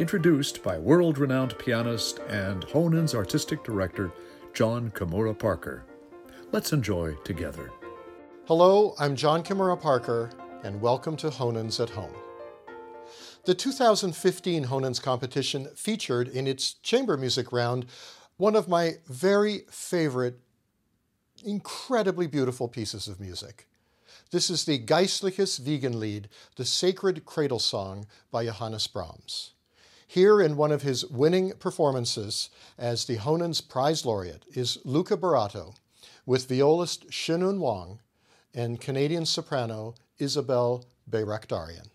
introduced by world renowned pianist and Honens artistic director, Jon Kimura Parker. Let's enjoy together. Hello, I'm Jon Kimura Parker, and welcome to Honens at Home. The 2015 Honens competition featured in its chamber music round one of my very favorite, incredibly beautiful pieces of music. This is the Geistliches Wiegenlied, the Sacred Cradle Song by Johannes Brahms. Here in one of his winning performances as the Honens Prize Laureate is Luca Buratto with violist Hsin-Yun Huang and Canadian soprano Isabel Bayrakdarian.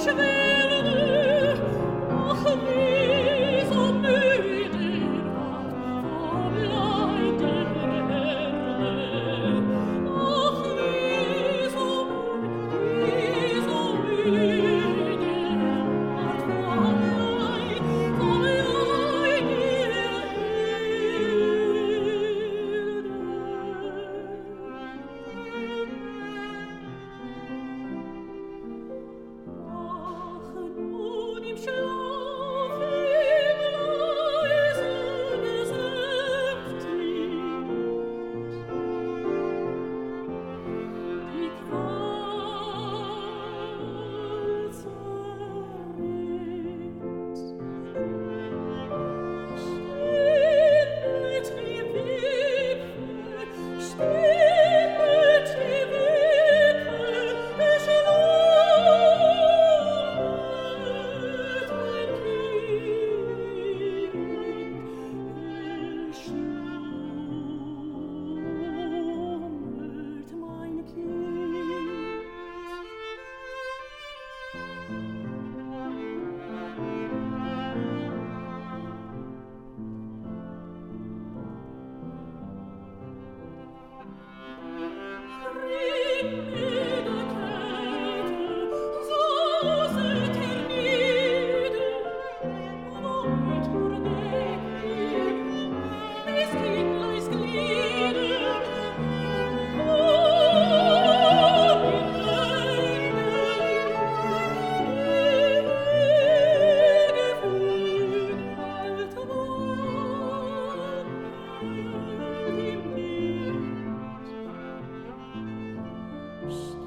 Schwert. others.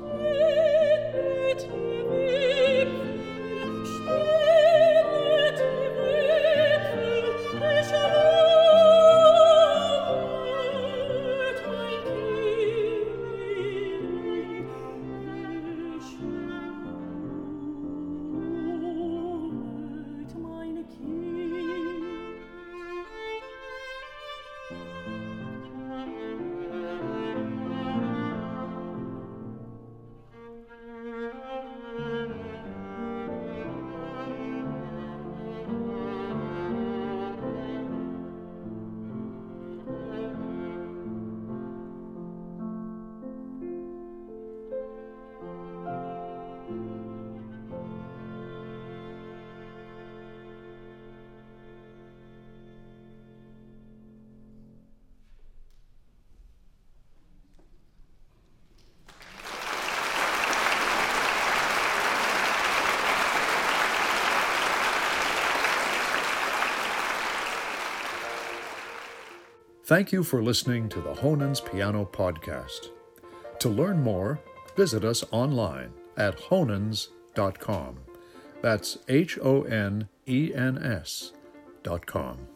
Thank you for listening to the Honens Piano Podcast. To learn more, visit us online at honens.com. That's H O N E N S dot com.